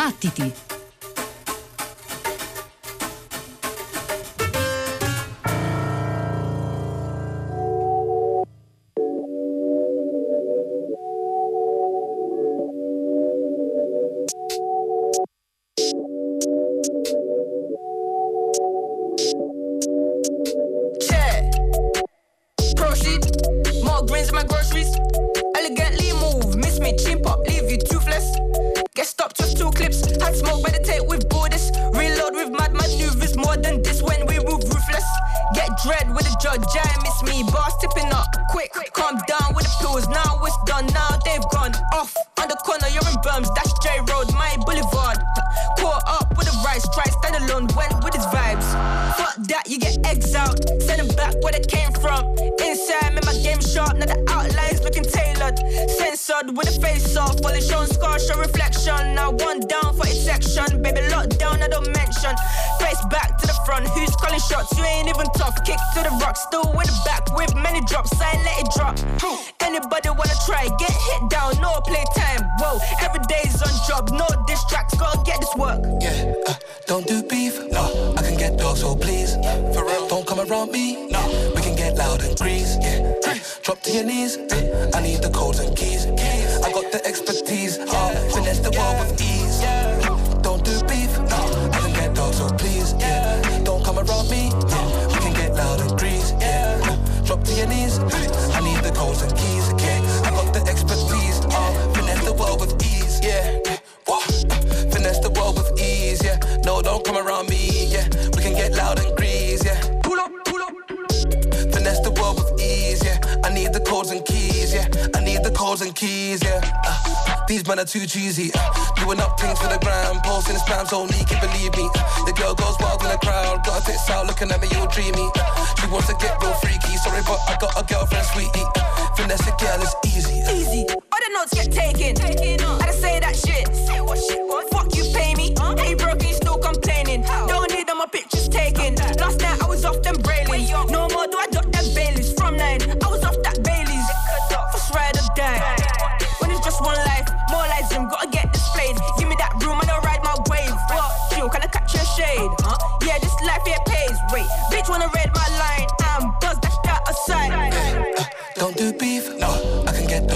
Battiti!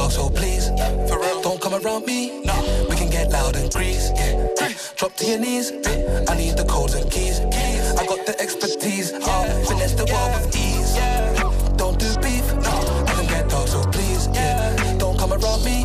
Dog, so please. For real, don't come around me. No, we can get loud and grease. Yeah. Drop to your knees. I need the codes and keys. I got the expertise. Uh, finesse the world with ease. Don't do beef, no. I can get dog, so please. Yeah. Don't come around me.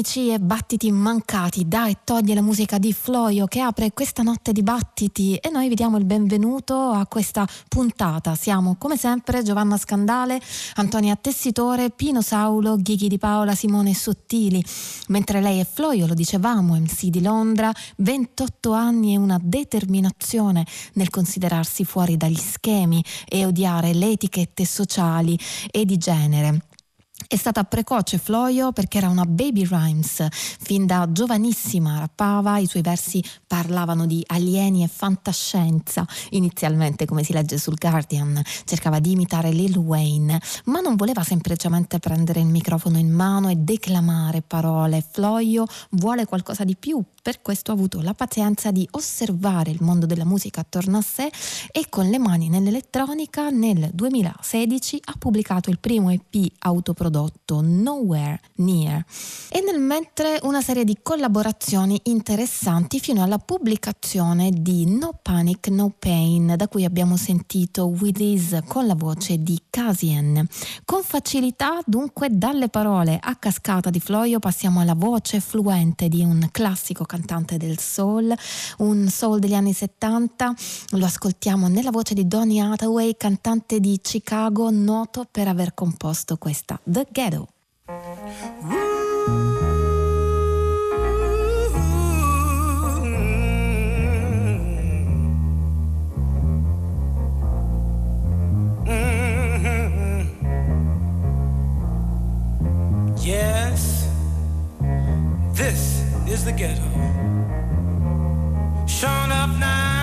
Ritmici e battiti mancati da e toglie la musica di Floio che apre questa notte di battiti e noi vi diamo il benvenuto a questa puntata. Siamo come sempre Giovanna Scandale, Antonia Tessitore, Pino Saulo, Ghighi di Paola, Simone Sottili. Mentre lei è Floio, lo dicevamo, MC di Londra, 28 anni e una determinazione nel considerarsi fuori dagli schemi e odiare le etichette sociali e di genere. È stata precoce Floio perché era una baby rhymes, fin da giovanissima rappava, i suoi versi parlavano di alieni e fantascienza, inizialmente come si legge sul Guardian, cercava di imitare Lil Wayne, ma non voleva semplicemente prendere il microfono in mano e declamare parole, Floio vuole qualcosa di più, per questo ha avuto la pazienza di osservare il mondo della musica attorno a sé e con le mani nell'elettronica nel 2016 ha pubblicato il primo EP autoprodotto Nowhere Near e nel mentre una serie di collaborazioni interessanti fino alla pubblicazione di No Panic No Pain da cui abbiamo sentito With Is con la voce di Casien. Con facilità dunque dalle parole a cascata di Floio passiamo alla voce fluente di un classico cantante del soul, un soul degli anni 70. Lo ascoltiamo nella voce di Donny Hathaway, cantante di Chicago, noto per aver composto questa The Ghetto. Yes, this is the ghetto. Shown up now.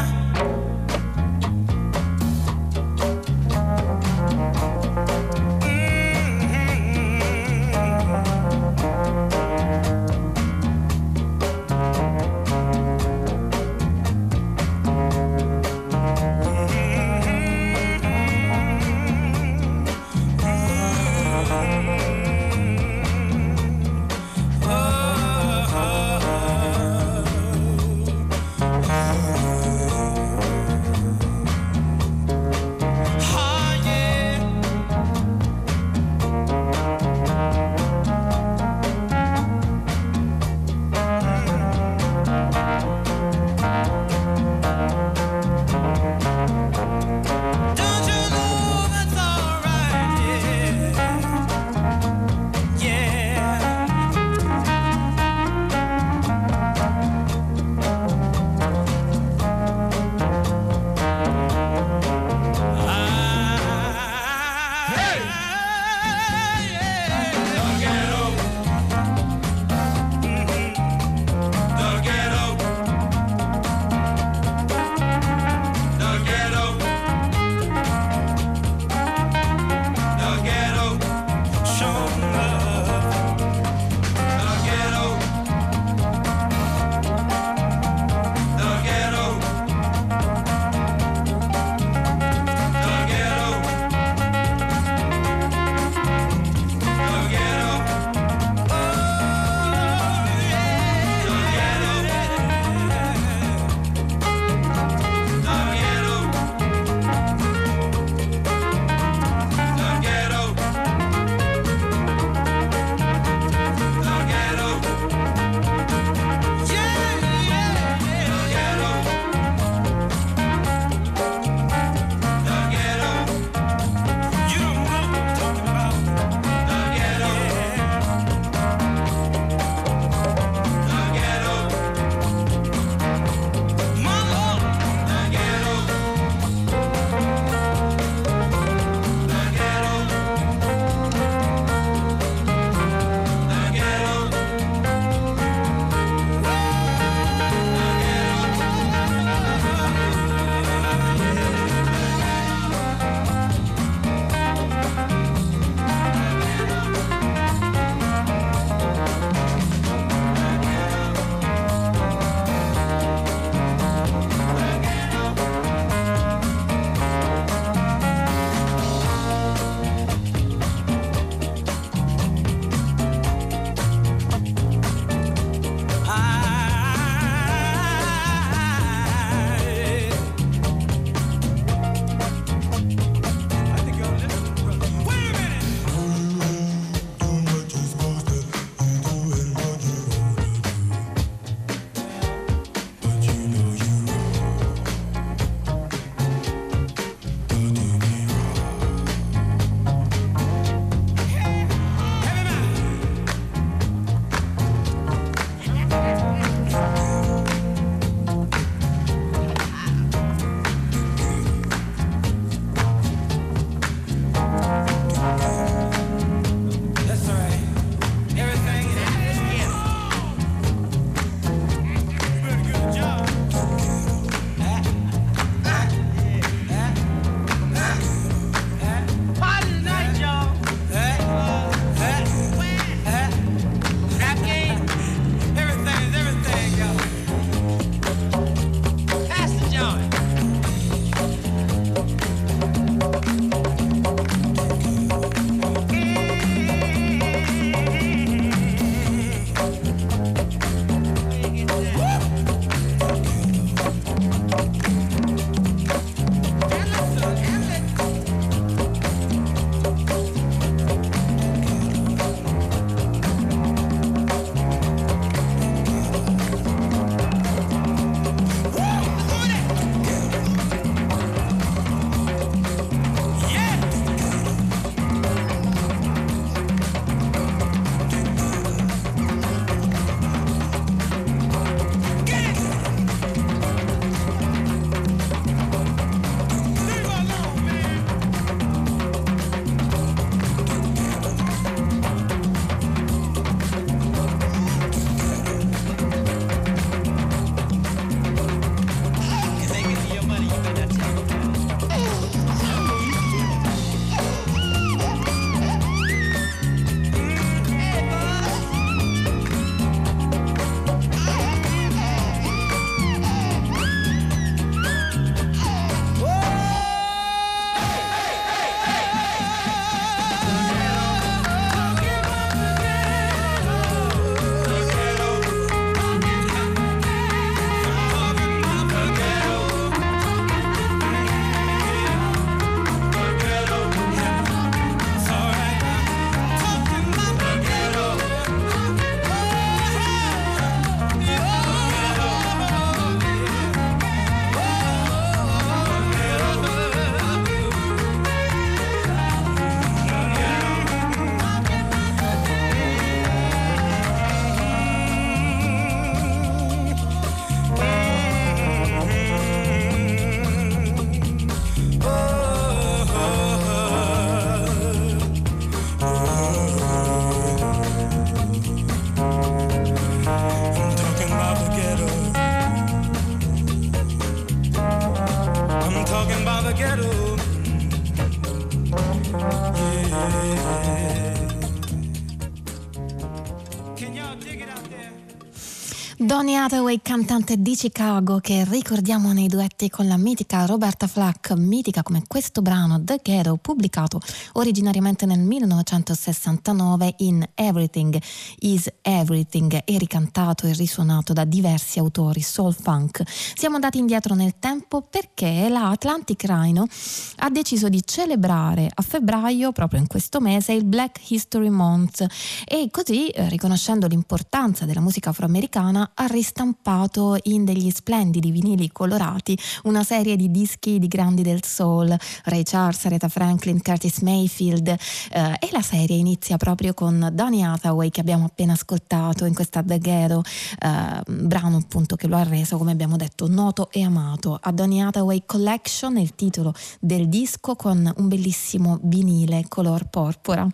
Hathaway, cantante di Chicago, che ricordiamo nei duetti con la mitica Roberta Flack, mitica come questo brano The Ghetto, pubblicato originariamente nel 1969 in Everything is Everything e ricantato e risuonato da diversi autori soul funk. Siamo andati indietro nel tempo perché la Atlantic Rhino ha deciso di celebrare a febbraio, proprio in questo mese, il Black History Month e così, eh, riconoscendo l'importanza della musica afroamericana, ha ristampato in degli splendidi vinili colorati una serie di dischi di grandi del soul, Ray Charles, Aretha Franklin, Curtis Mayfield eh, e la serie inizia proprio con Donny Hathaway che abbiamo appena ascoltato in questa The Ghetto, eh, brano appunto che lo ha reso come abbiamo detto noto e amato. A Donny Hathaway Collection è il titolo del disco con un bellissimo vinile color porpora.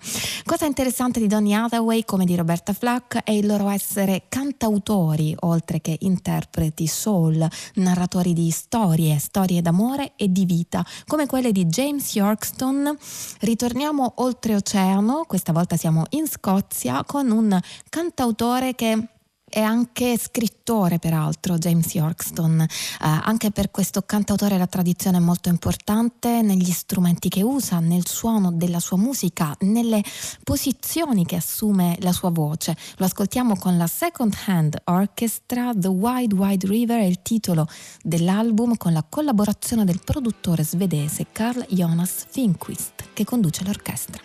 Cosa interessante di Donny Hathaway come di Roberta Flack è il loro essere cantautori oltre che interpreti soul, narratori di storie, storie d'amore e di vita, come quelle di James Yorkston. Ritorniamo oltreoceano, questa volta siamo in Scozia, con un cantautore che è anche scrittore, peraltro, James Yorkston. Eh, anche per questo cantautore la tradizione è molto importante negli strumenti che usa, nel suono della sua musica, nelle posizioni che assume la sua voce. Lo ascoltiamo con la Second Hand Orchestra, The Wide Wide River è il titolo dell'album con la collaborazione del produttore svedese Carl Jonas Finquist che conduce l'orchestra.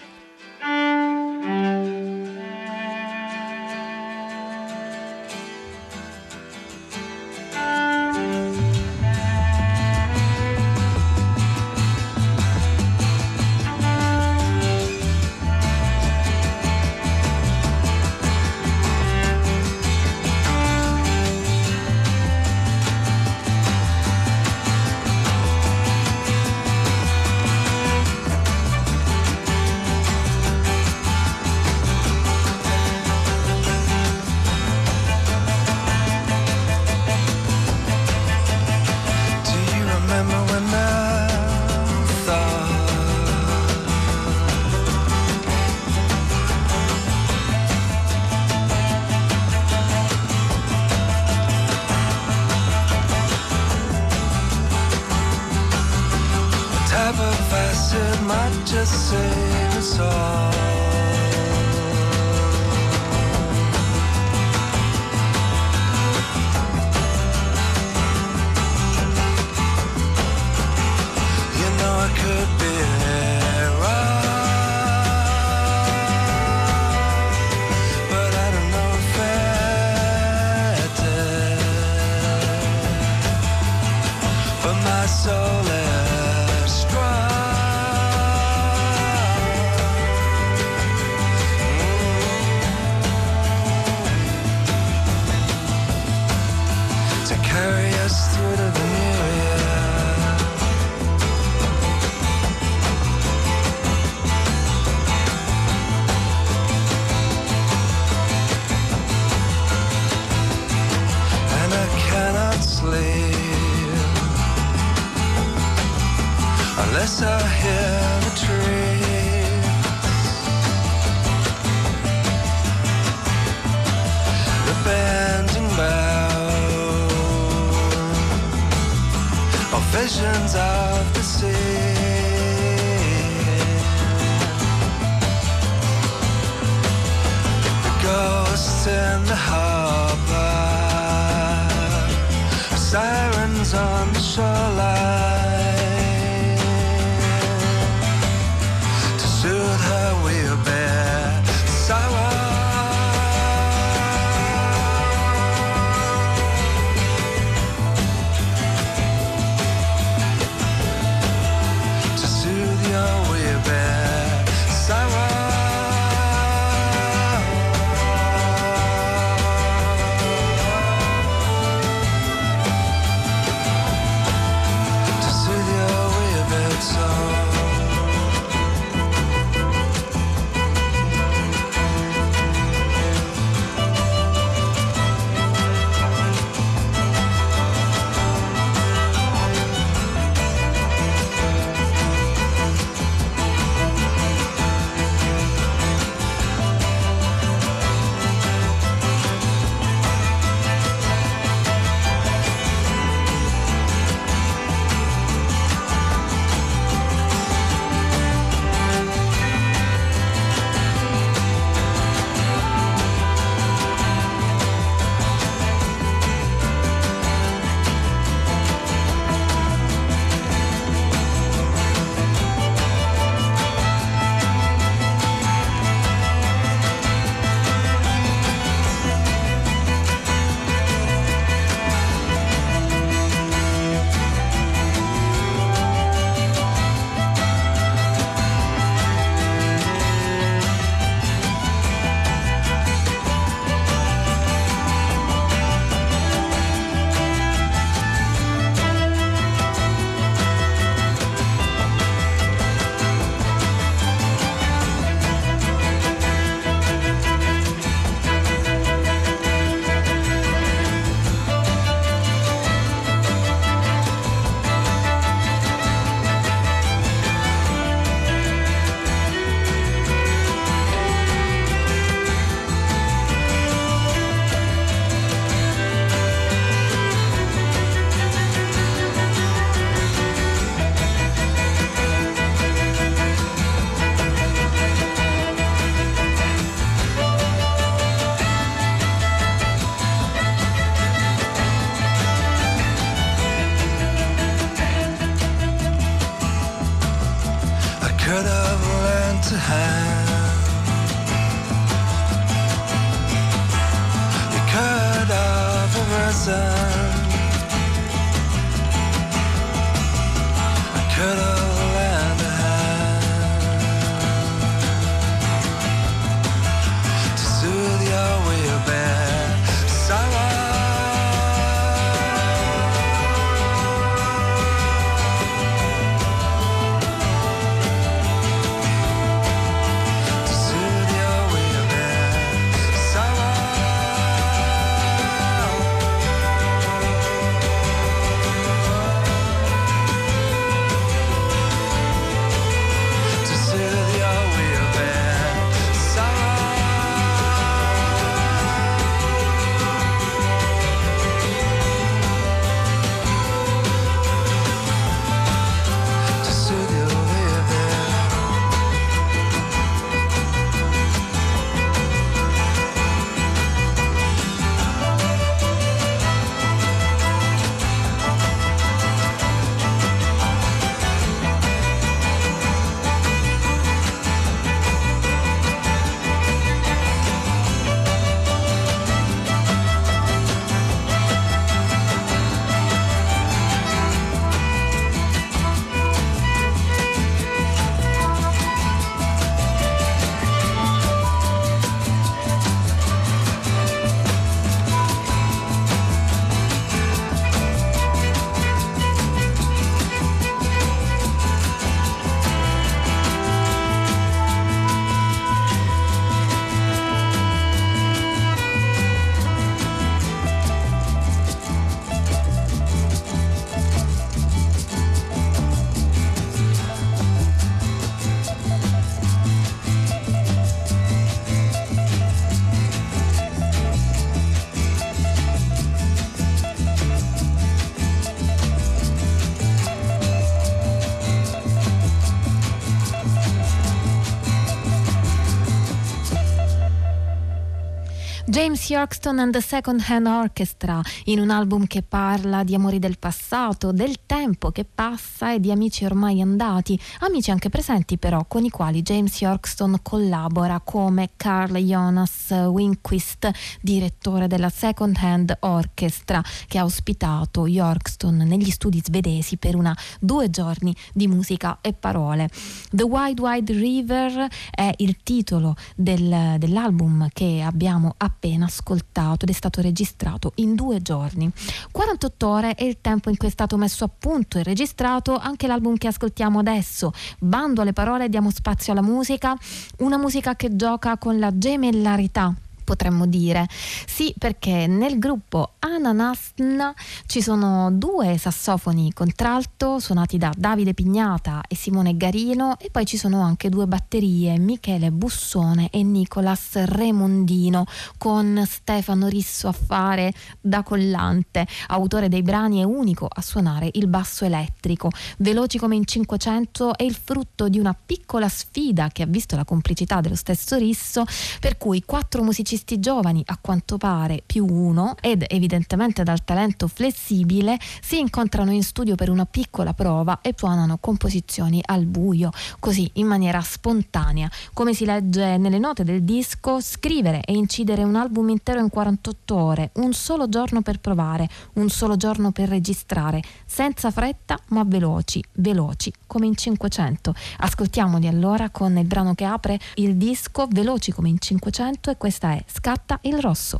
James Yorkston and the Second Hand Orchestra, in un album che parla di amori del passato, del tempo che passa e di amici ormai andati, amici anche presenti però, con i quali James Yorkston collabora come Carl Jonas Winquist, direttore della Second Hand Orchestra, che ha ospitato Yorkston negli studi svedesi per una due giorni di musica e parole. The Wide Wide River è il titolo del, dell'album che abbiamo appena appena ascoltato ed è stato registrato in due giorni. 48 ore è il tempo in cui è stato messo a punto e registrato anche l'album che ascoltiamo adesso. Bando alle parole, diamo spazio alla musica, una musica che gioca con la gemellarità potremmo dire. Sì, perché nel gruppo Ananasna ci sono due sassofoni contralto suonati da Davide Pignata e Simone Garino e poi ci sono anche due batterie, Michele Bussone e Nicolas Remondino con Stefano Risso a fare da collante, autore dei brani e unico a suonare il basso elettrico. Veloci come in 500 è il frutto di una piccola sfida che ha visto la complicità dello stesso Risso, per cui quattro musicisti musicisti giovani, a quanto pare più uno, ed evidentemente dal talento flessibile, si incontrano in studio per una piccola prova e suonano composizioni al buio, così in maniera spontanea. Come si legge nelle note del disco, scrivere e incidere un album intero in 48 ore, un solo giorno per provare, un solo giorno per registrare, senza fretta ma veloci, veloci, come in 500. Ascoltiamoli allora con il brano che apre il disco Veloci come in 500 e questa è scatta il rosso.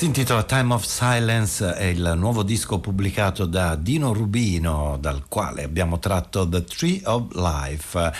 Si intitola Time of Silence, è il nuovo disco pubblicato da Dino Rubino, dal quale abbiamo tratto The Tree of Life.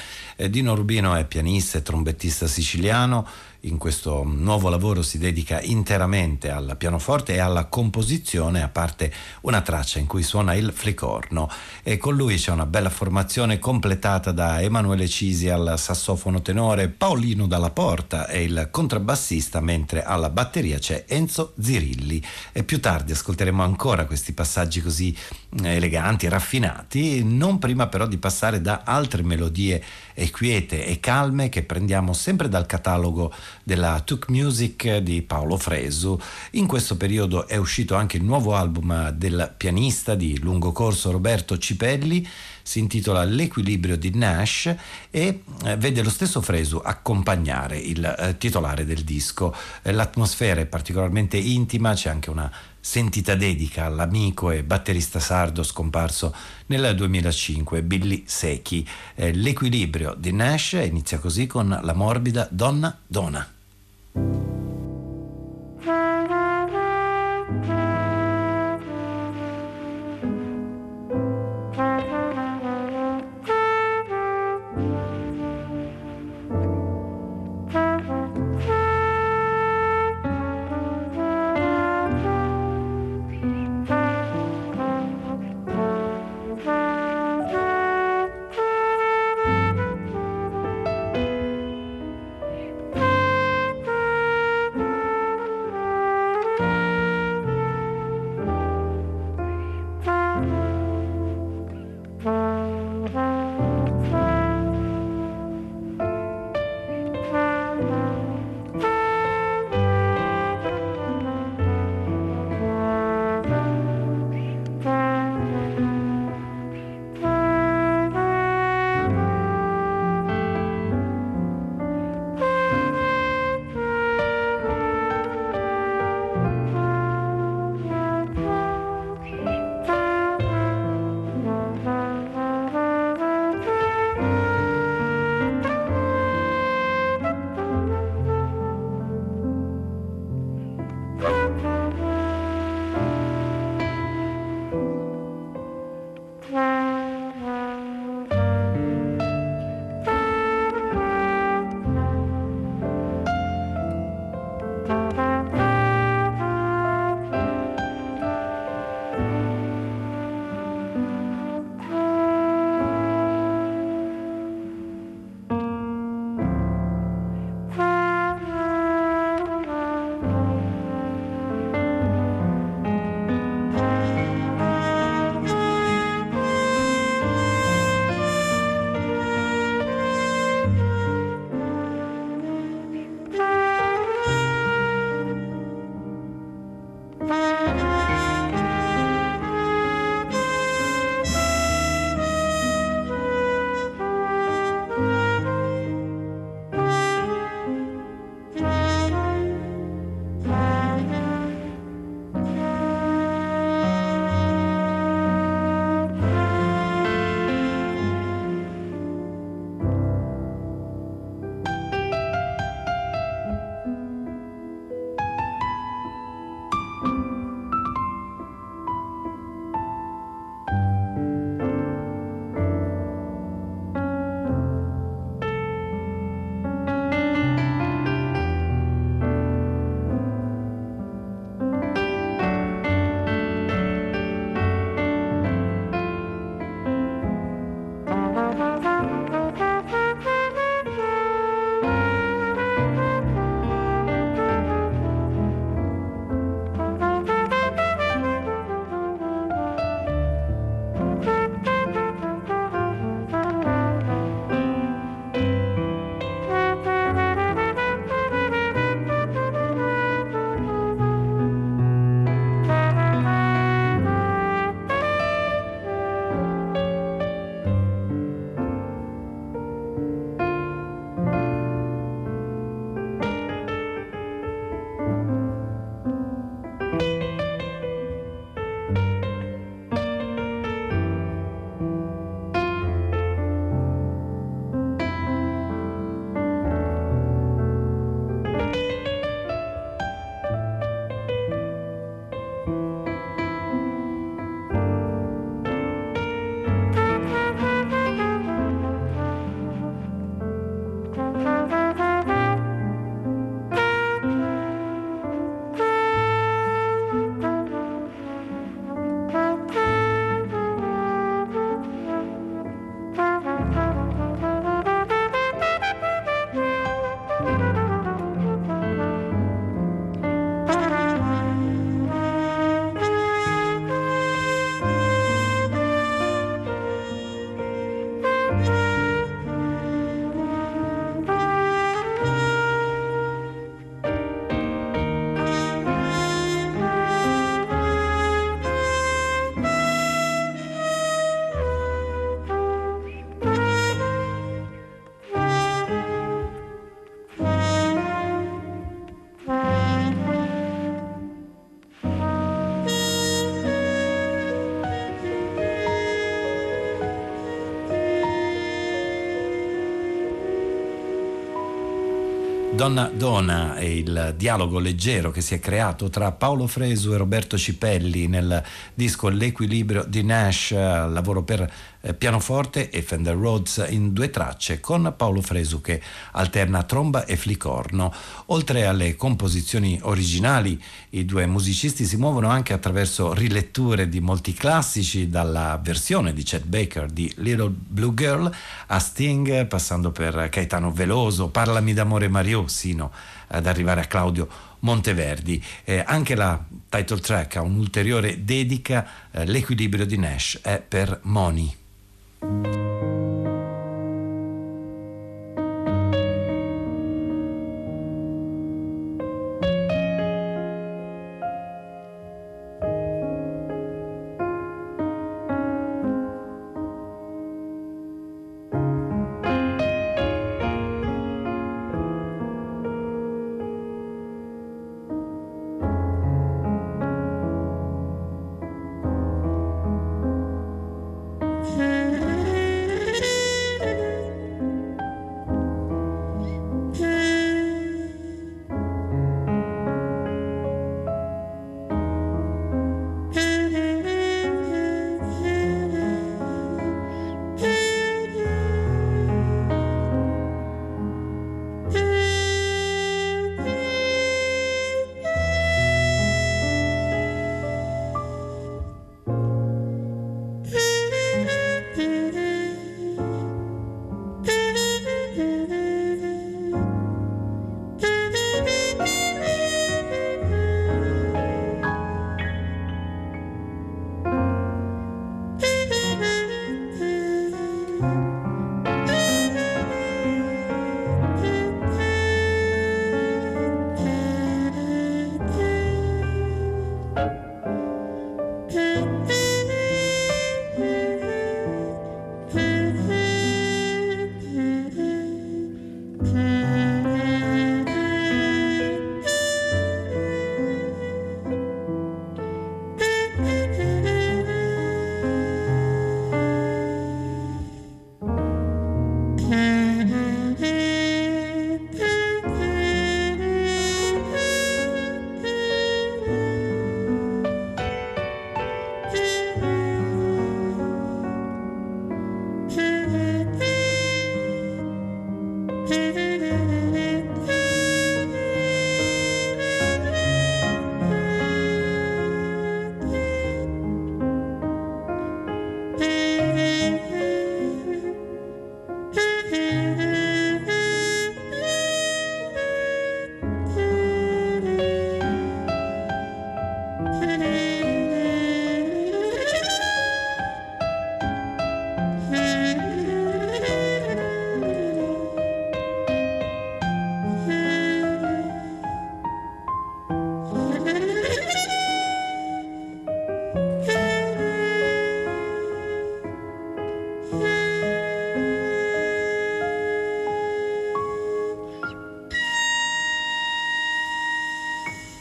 Eh, Dino Rubino è pianista e trombettista siciliano in questo nuovo lavoro si dedica interamente al pianoforte e alla composizione, a parte una traccia in cui suona il flicorno. E con lui c'è una bella formazione completata da Emanuele Cisi al sassofono tenore, Paolino Dalla Porta e il contrabbassista, mentre alla batteria c'è Enzo Zirilli. E più tardi ascolteremo ancora questi passaggi così eh, eleganti, raffinati, non prima però di passare da altre melodie quiete e calme che prendiamo sempre dal catalogo della Tuk Music di Paolo Fresu. In questo periodo è uscito anche il nuovo album del pianista di lungo corso Roberto Cipelli si intitola L'equilibrio di Nash e eh, vede lo stesso Fresu accompagnare il eh, titolare del disco. Eh, l'atmosfera è particolarmente intima, c'è anche una sentita dedica all'amico e batterista sardo scomparso nel 2005, Billy Secchi. Eh, l'equilibrio di Nash inizia così con la morbida Donna Dona. Donna Dona è il dialogo leggero che si è creato tra Paolo Fresu e Roberto Cipelli nel disco L'equilibrio di Nash, lavoro per pianoforte e Fender Rhodes in due tracce con Paolo Fresu che alterna tromba e flicorno. Oltre alle composizioni originali, i due musicisti si muovono anche attraverso riletture di molti classici, dalla versione di Chet Baker di Little Blue Girl a Sting, passando per Caetano Veloso, Parlami d'amore Mario, sino ad arrivare a Claudio Monteverdi. Eh, anche la title track ha un'ulteriore dedica, eh, l'equilibrio di Nash è per Moni. Thank you.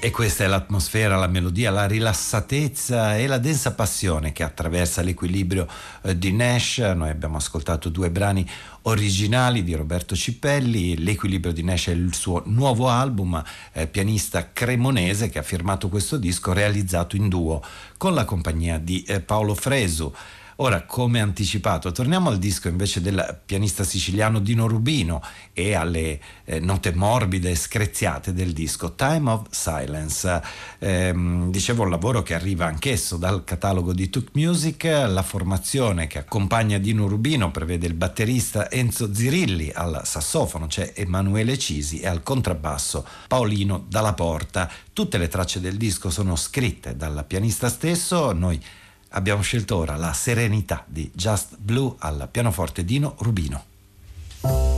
E questa è l'atmosfera, la melodia, la rilassatezza e la densa passione che attraversa l'equilibrio eh, di Nash. Noi abbiamo ascoltato due brani originali di Roberto Cipelli. L'equilibrio di Nash è il suo nuovo album, eh, pianista cremonese che ha firmato questo disco realizzato in duo con la compagnia di eh, Paolo Fresu. Ora, come anticipato, torniamo al disco invece del pianista siciliano Dino Rubino e alle eh, note morbide e screziate del disco Time of Silence. Eh, dicevo un lavoro che arriva anch'esso dal catalogo di Tuk Music, la formazione che accompagna Dino Rubino prevede il batterista Enzo Zirilli, al sassofono c'è Emanuele Cisi e al contrabbasso Paolino Dalla Porta. Tutte le tracce del disco sono scritte dal pianista stesso, noi abbiamo scelto ora la serenità di Just Blue al pianoforte Dino Rubino.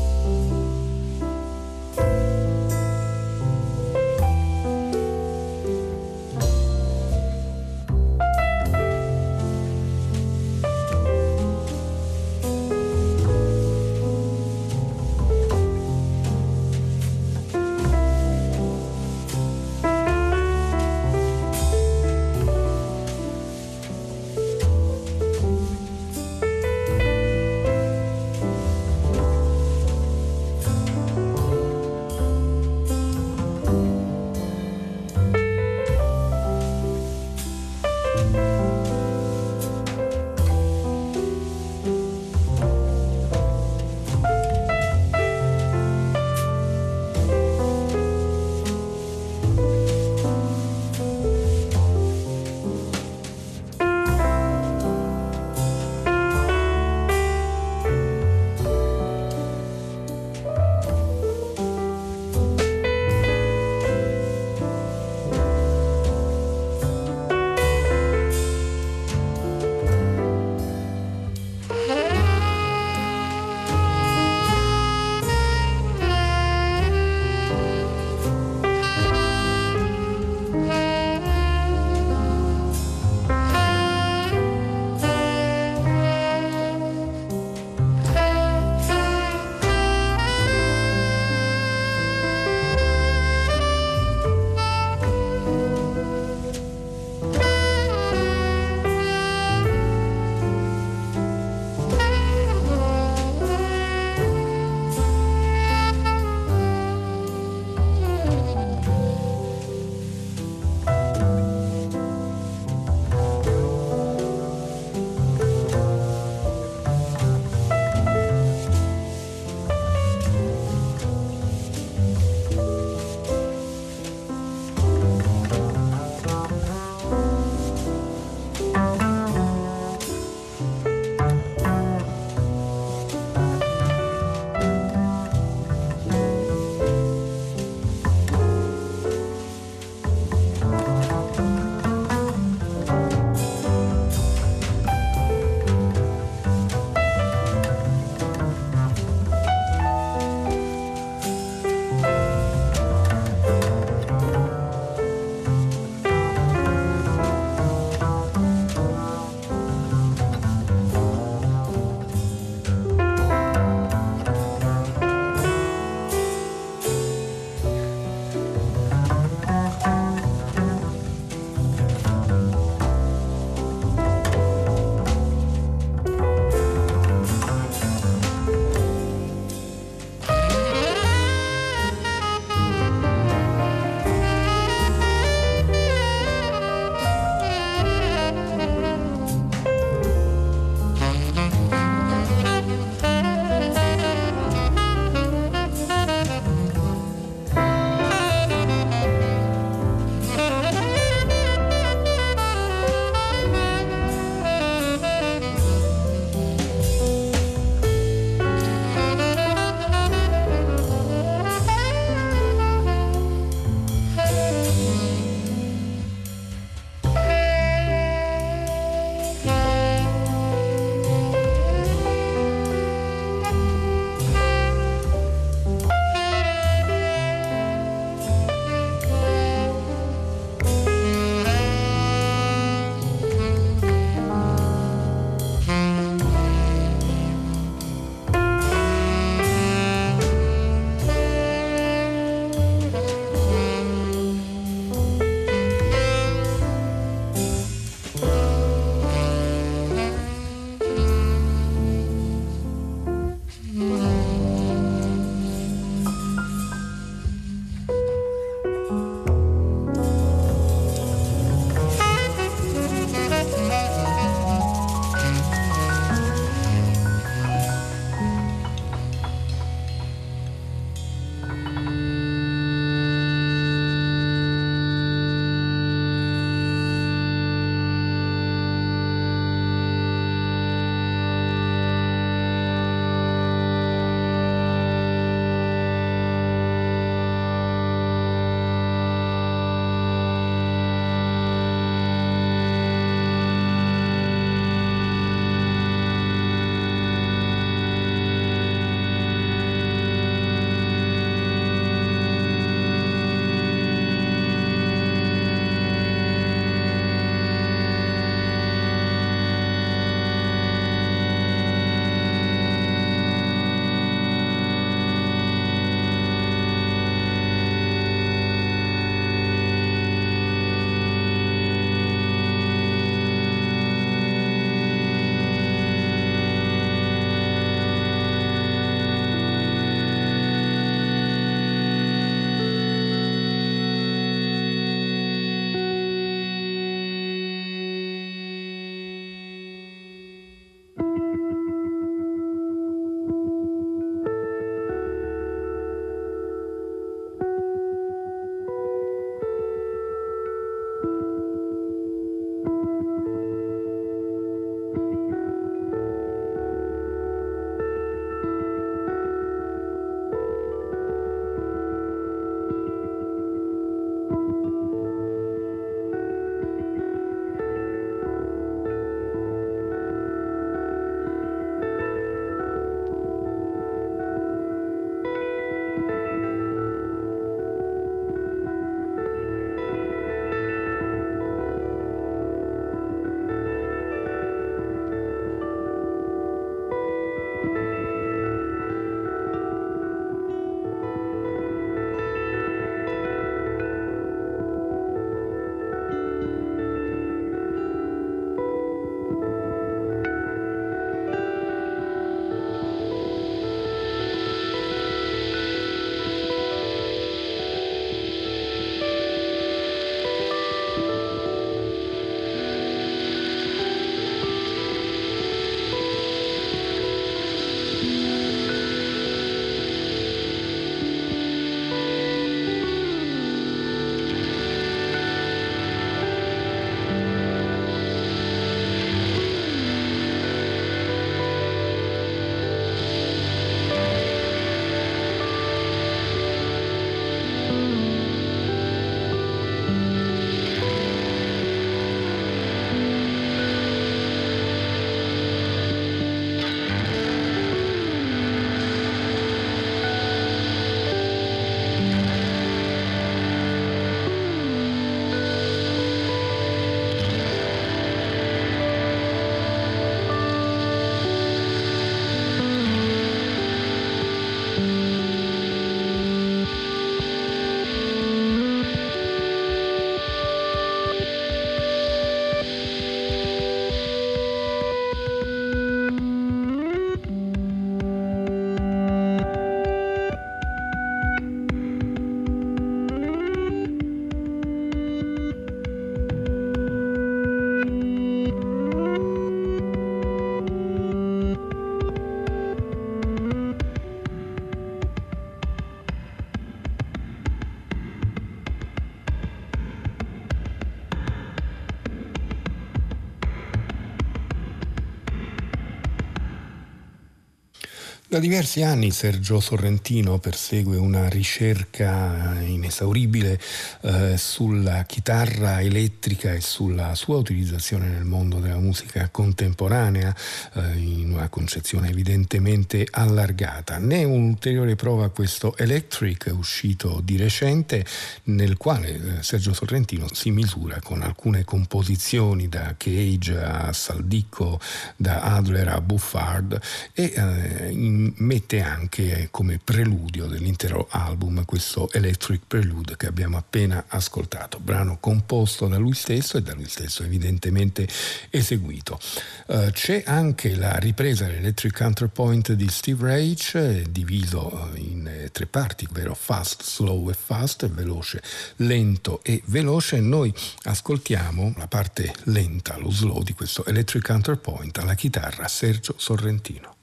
Diversi anni Sergio Sorrentino persegue una ricerca inesauribile eh, sulla chitarra elettrica e sulla sua utilizzazione nel mondo della musica contemporanea eh, in una concezione evidentemente allargata. Ne un'ulteriore prova questo Electric uscito di recente nel quale eh, Sergio Sorrentino si misura con alcune composizioni da Cage a Saldicco, da Adler a Buffard e eh, in mette anche come preludio dell'intero album questo Electric Prelude che abbiamo appena ascoltato, brano composto da lui stesso e da lui stesso evidentemente eseguito. Uh, c'è anche la ripresa dell'Electric Counterpoint di Steve Reich, diviso in eh, tre parti, ovvero fast, slow e fast, veloce, lento e veloce. Noi ascoltiamo la parte lenta, lo slow di questo Electric Counterpoint alla chitarra Sergio Sorrentino.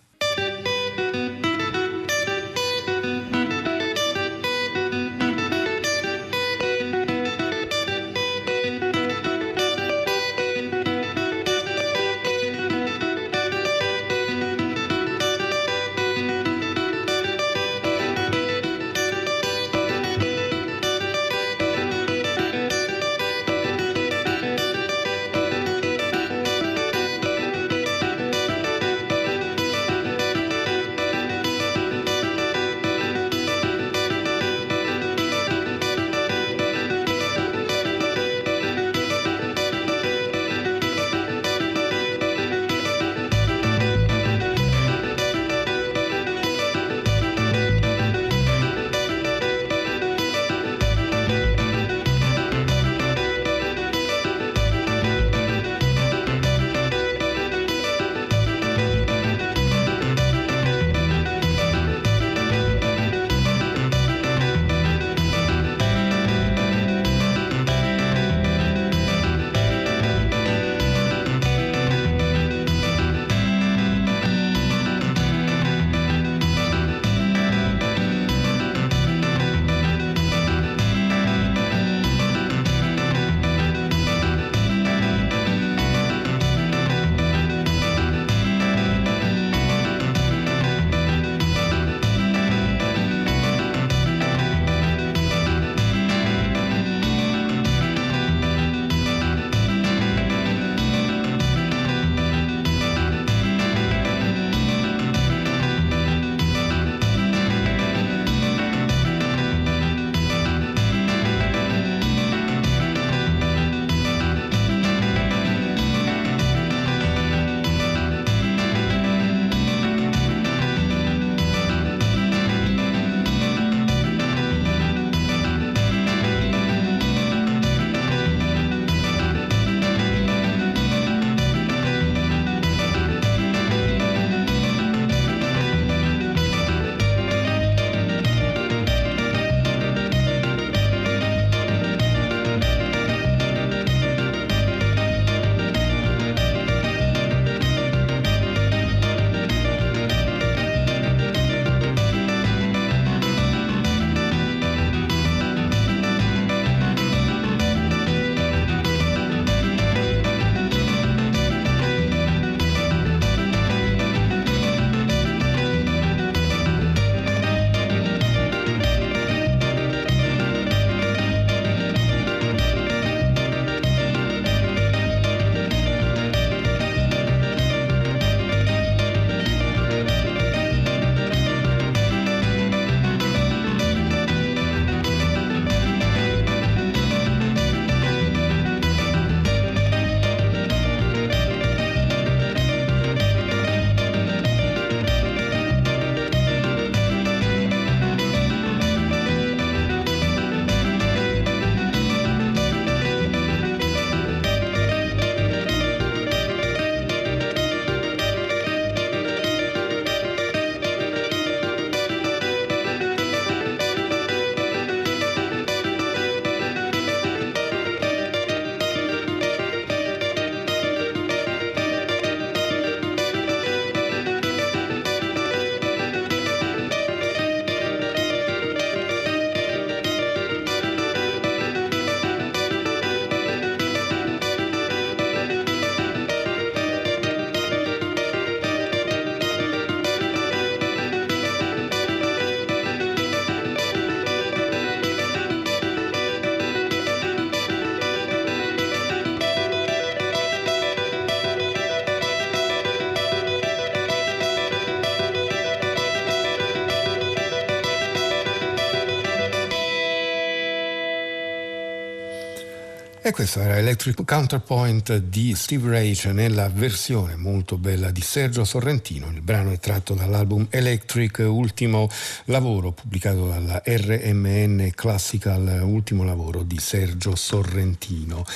E questo era Electric Counterpoint di Steve Reich nella versione molto bella di Sergio Sorrentino. Il brano è tratto dall'album Electric, ultimo lavoro pubblicato dalla RMN Classical, ultimo lavoro di Sergio Sorrentino.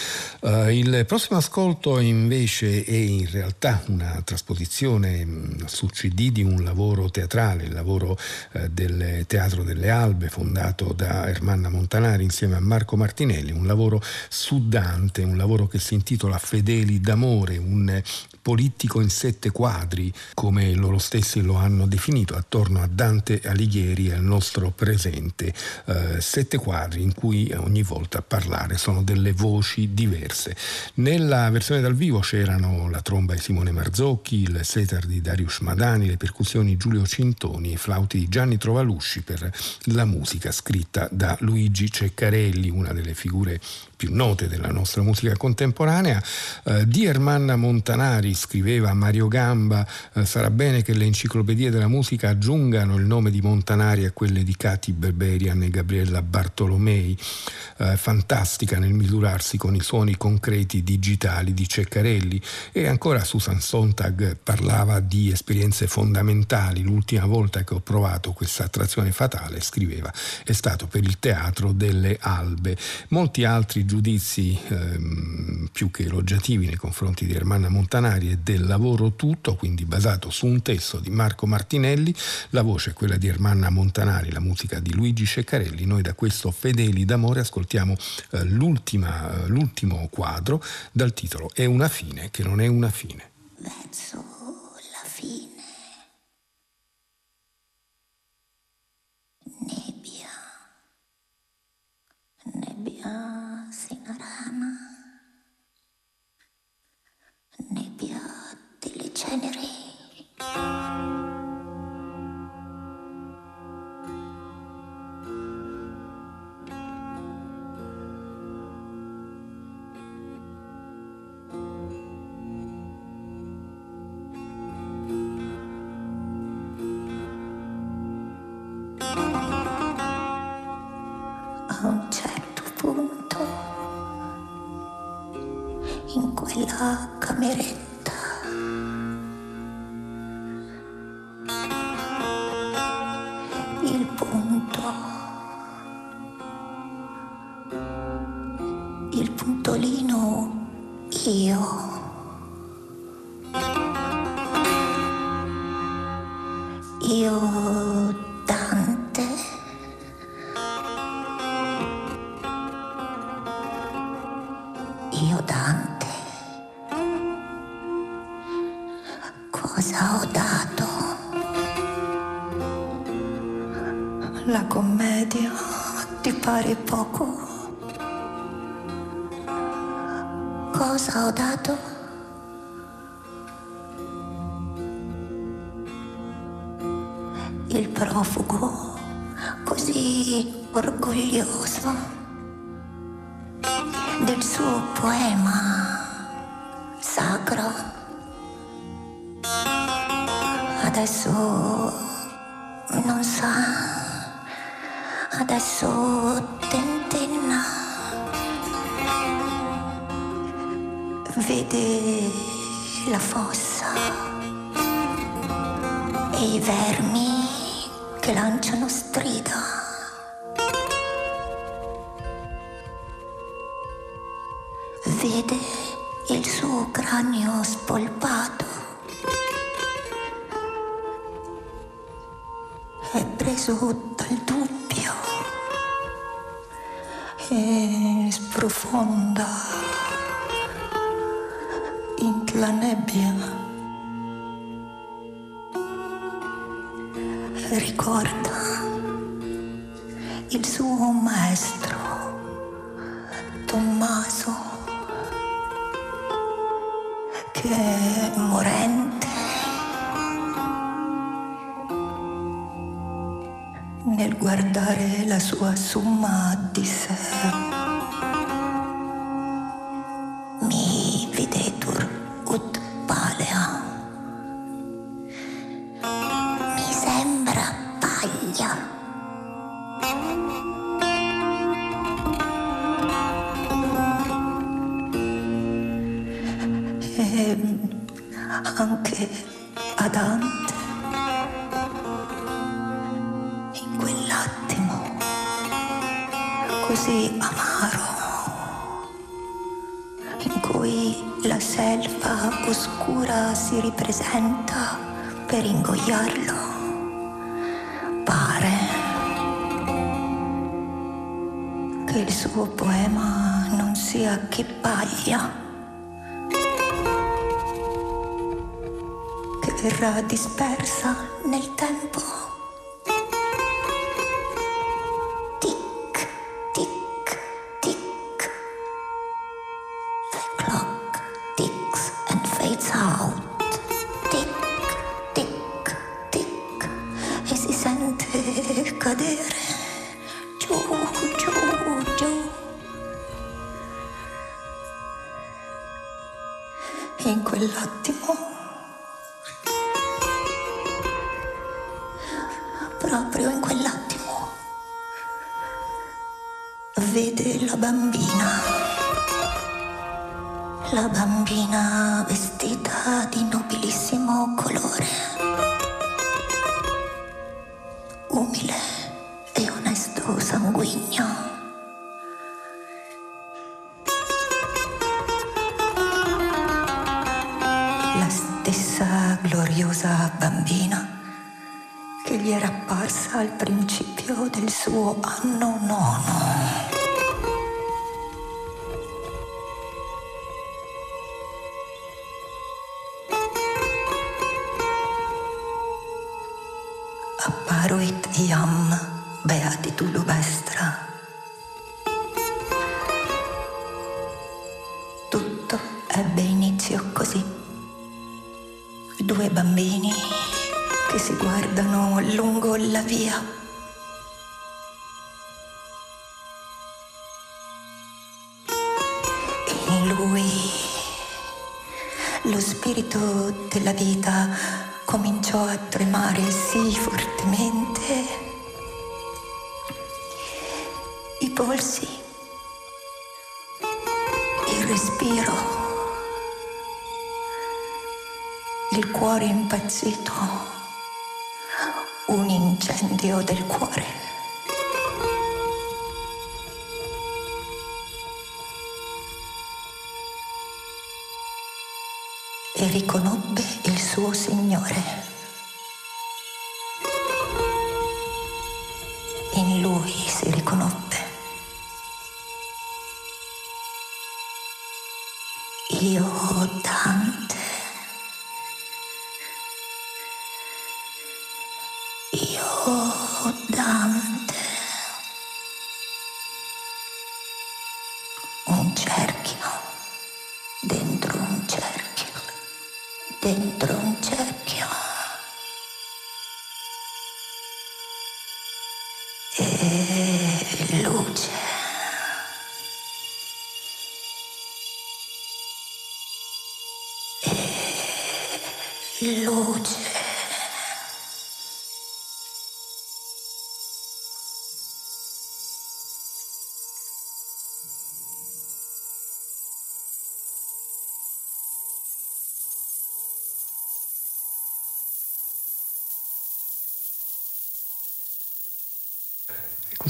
Uh, il prossimo ascolto invece è in realtà una trasposizione mm, su CD di un lavoro teatrale, il lavoro uh, del Teatro delle Albe fondato da Ermanna Montanari insieme a Marco Martinelli, un lavoro su Dante, un lavoro che si intitola Fedeli d'amore, un politico in sette quadri, come loro stessi lo hanno definito, attorno a Dante Alighieri e al nostro presente. Eh, sette quadri in cui ogni volta parlare sono delle voci diverse. Nella versione dal vivo c'erano la tromba di Simone Marzocchi, il setar di Darius Madani, le percussioni Giulio Cintoni i flauti di Gianni Trovalusci per la musica scritta da Luigi Ceccarelli, una delle figure più note della nostra musica contemporanea. Eh, di Ermanna Montanari scriveva Mario Gamba, eh, sarà bene che le enciclopedie della musica aggiungano il nome di Montanari a quelle di Cati Berberian e Gabriella Bartolomei, eh, fantastica nel misurarsi con i suoni concreti digitali di Ceccarelli. E ancora Susan Sontag parlava di esperienze fondamentali. L'ultima volta che ho provato questa attrazione fatale, scriveva, è stato per il teatro delle albe. Molti altri giudizi ehm, più che elogiativi nei confronti di Ermanna Montanari e del lavoro tutto, quindi basato su un testo di Marco Martinelli, la voce è quella di Ermanna Montanari, la musica di Luigi Ceccarelli. Noi da questo Fedeli d'amore ascoltiamo eh, eh, l'ultimo quadro dal titolo È una fine che non è una fine. Verso nebbia delle ceneri. Quella cameretta. Il punto. Il puntolino. Io cosa ho dato. La commedia ti pare poco? Cosa ho dato? Il profugo così orgoglioso del suo poema adesso non sa, adesso tentenna, vede la fossa e i vermi che lanciano strida. Vede il suo cranio spolpato sprofonda in la nebbia. Ricorda il suo maestro Tommaso che morente nel guardare la sua summa di sé. Per ingoiarlo, pare che il suo poema non sia che paglia che verrà dispersa nel tempo. Cadere giù, giù, giù. In quell'attimo, proprio in quell'attimo, vede la bambina. La bambina vestita di nobilissimo colore. Sanguigno. La stessa gloriosa bambina che gli era apparsa al principio del suo anno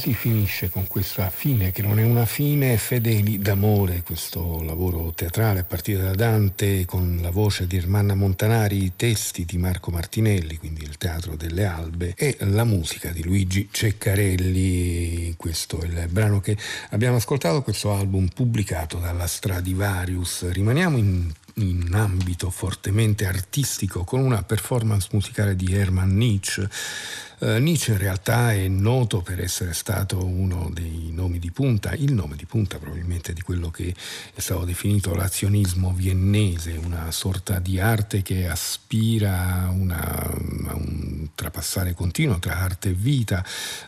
così finisce con questa fine, che non è una fine, Fedeli d'amore, questo lavoro teatrale a partire da Dante con la voce di Ermanna Montanari, i testi di Marco Martinelli, quindi il Teatro delle Albe, e la musica di Luigi Ceccarelli. Questo è il brano che abbiamo ascoltato, questo album pubblicato dalla Stradivarius. Rimaniamo in in ambito fortemente artistico con una performance musicale di Hermann Nietzsche. Uh, Nietzsche in realtà è noto per essere stato uno dei nomi di punta, il nome di punta probabilmente di quello che è stato definito l'azionismo viennese, una sorta di arte che aspira a, una, a un trapassare continuo tra arte e vita,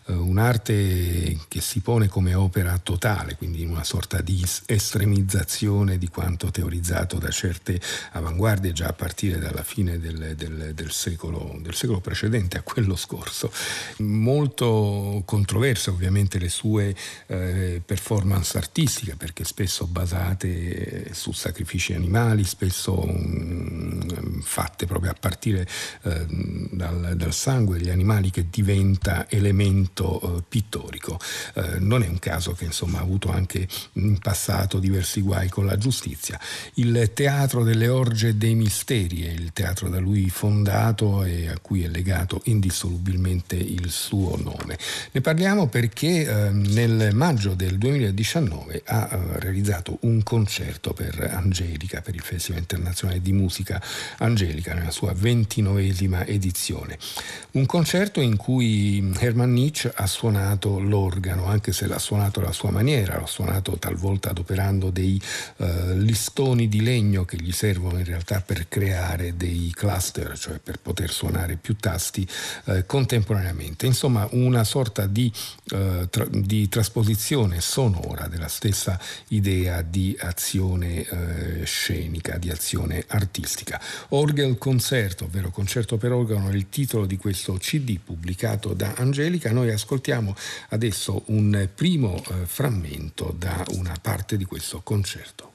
eh, un'arte che si pone come opera totale, quindi in una sorta di estremizzazione di quanto teorizzato da certe avanguardie già a partire dalla fine del, del, del, secolo, del secolo precedente a quello scorso. Molto controverse ovviamente le sue eh, performance artistiche perché spesso basate su sacrifici animali, spesso um, fatte proprio a partire eh, dal, dal, sangue degli animali che diventa elemento eh, pittorico. Eh, non è un caso che insomma ha avuto anche in passato diversi guai con la giustizia. Il teatro delle orge e dei misteri è il teatro da lui fondato e a cui è legato indissolubilmente il suo nome. Ne parliamo perché eh, nel maggio del 2019 ha eh, realizzato un concerto per Angelica, per il Festival internazionale di musica Angelica, nella sua ventinovesima edizione. Un concerto in cui Hermann Nietzsche ha suonato l'organo, anche se l'ha suonato alla sua maniera, l'ha suonato talvolta adoperando dei eh, listoni di legno che gli servono in realtà per creare dei cluster, cioè per poter suonare più tasti eh, contemporaneamente. Insomma, una sorta di, eh, tra, di, trasposizione sonora della stessa idea di azione eh, scenica, di azione artistica. Orgel Concerto, ovvero concerto per organo, è il titolo di questo CD pubblicato da Angelica. Noi ascoltiamo adesso un primo eh, frammento da una parte di questo concerto.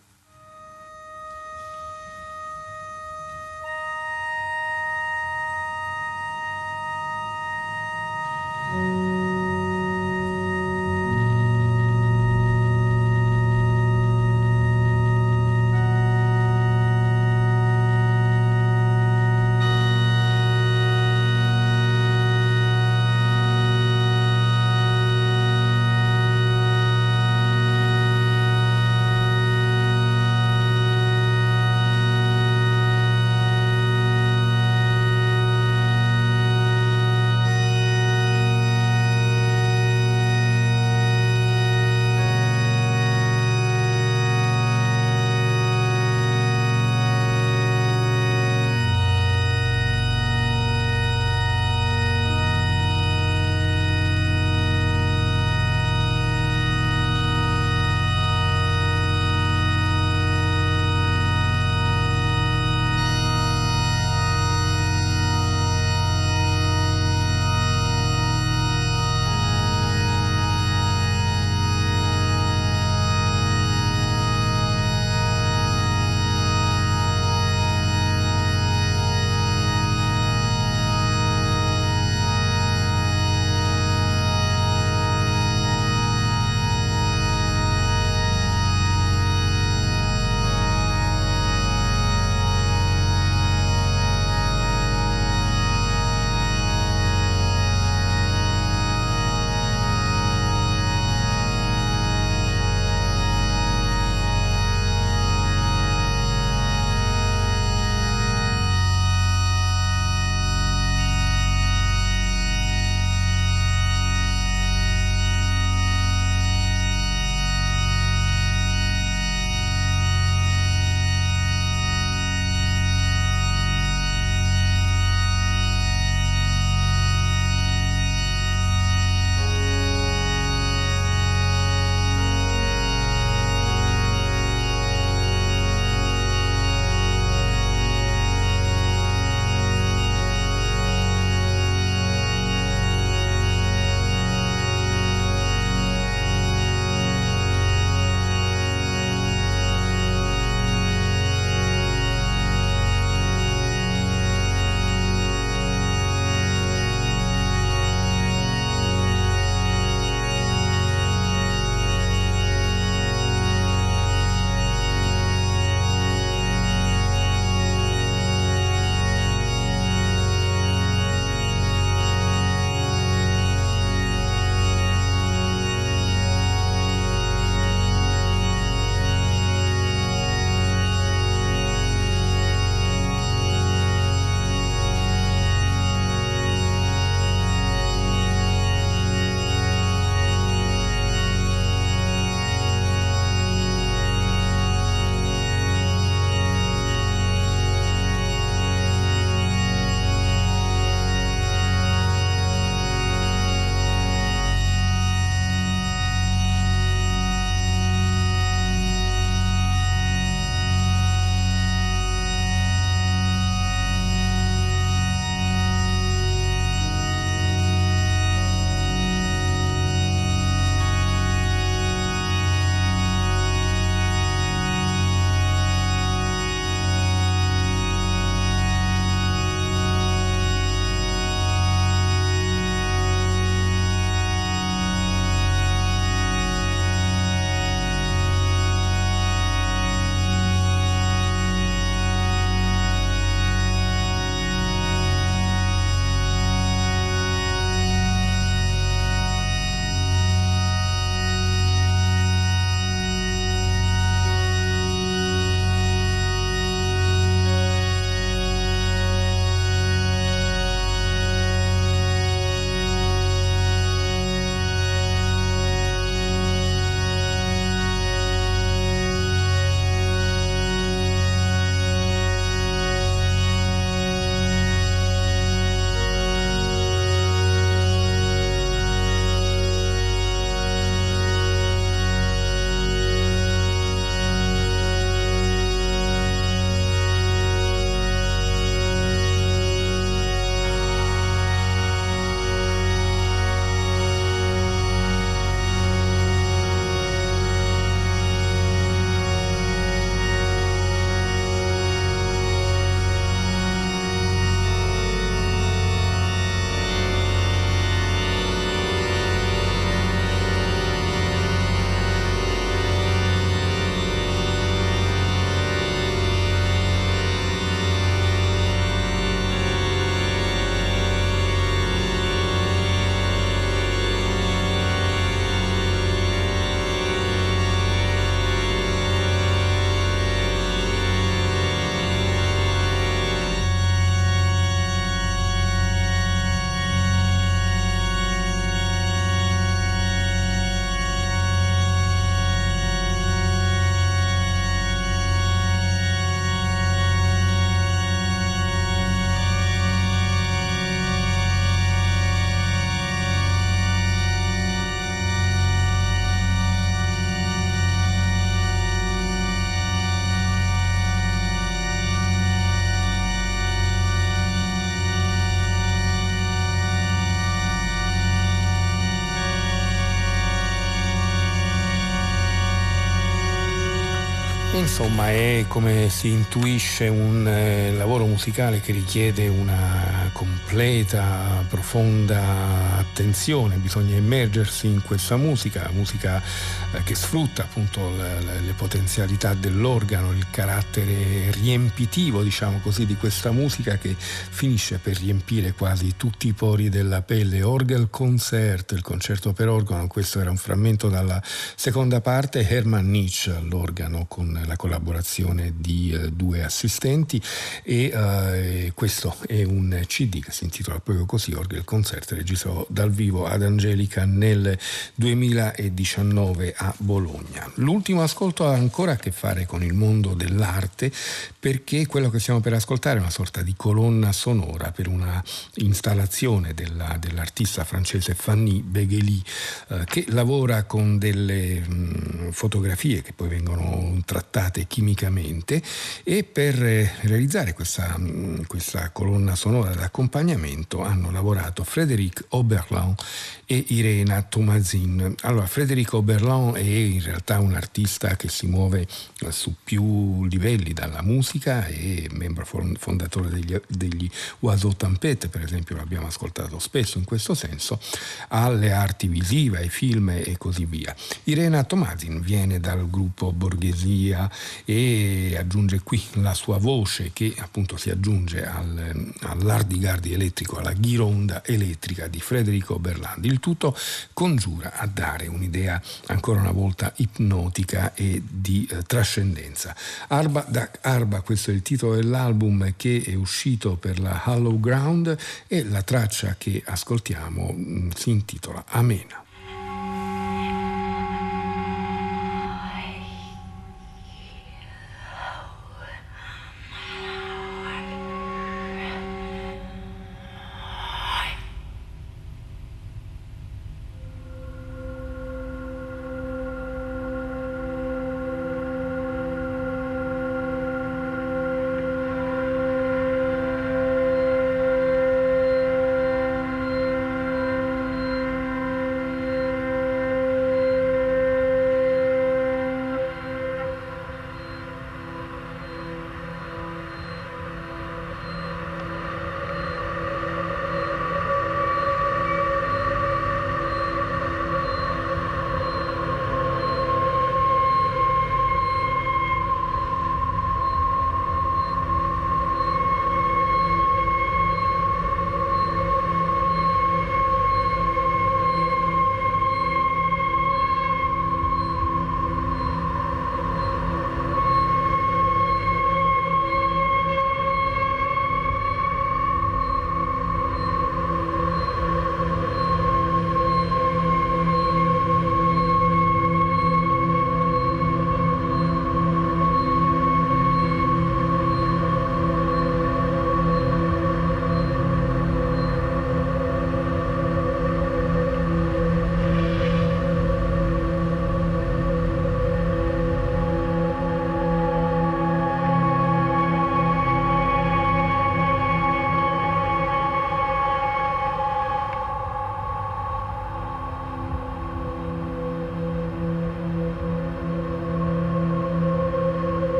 Insomma, è come si intuisce un eh, lavoro musicale che richiede una completa, profonda attenzione, bisogna immergersi in questa musica, musica eh, che sfrutta appunto le, le, potenzialità dell'organo, il carattere riempitivo, diciamo così, di questa musica che finisce per riempire quasi tutti i pori della pelle. Orgel Concert, il concerto per organo, questo era un frammento dalla seconda parte, Hermann Nietzsche all'organo con la collaborazione di eh, due assistenti e eh, questo è un CD che si intitola proprio così, Orgel Concert, registrato dal vivo ad Angelica nel 2019 a Bologna. L'ultimo ascolto ha ancora a che fare con il mondo dell'arte perché quello che stiamo per ascoltare è una sorta di colonna sonora per una installazione della, dell'artista francese Fanny Begheli eh, che lavora con delle mh, fotografie che poi vengono trattate chimicamente e per eh, realizzare questa, mh, questa colonna sonora d'accompagnamento hanno lavorato Frédéric Oberlin e Irena Tomazin. Allora, Frédéric Oberlin è in realtà un artista che si muove su più livelli dalla musica e membro fondatore degli, degli Oiseau Tempête, per esempio l'abbiamo ascoltato spesso in questo senso, alle arti visive, ai film e così via. Irena Tomazin viene dal gruppo Borghesia e aggiunge qui la sua voce che appunto si aggiunge al, all'ardigardi elettrico, alla ghironda elettrica di Federico Berlandi. Il tutto congiura a dare un'idea ancora una volta ipnotica e di eh, trascendenza. Arba, da, Arba questo è il titolo dell'album che è uscito per la Hollow Ground e la traccia che ascoltiamo mm, si intitola Amena.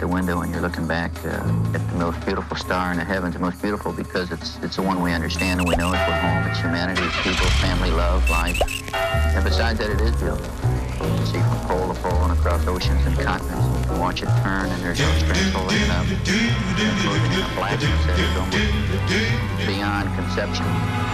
the window and you're looking back uh, at the most beautiful star in the heavens, the most beautiful because it's it's the one we understand and we know it's we're home, it's humanity, it's people, family, love, life. And besides that, it is beautiful. You can see from pole to pole and across oceans and continents. You can watch it turn and there's no strings holding it up. And the blackness that is almost beyond conception.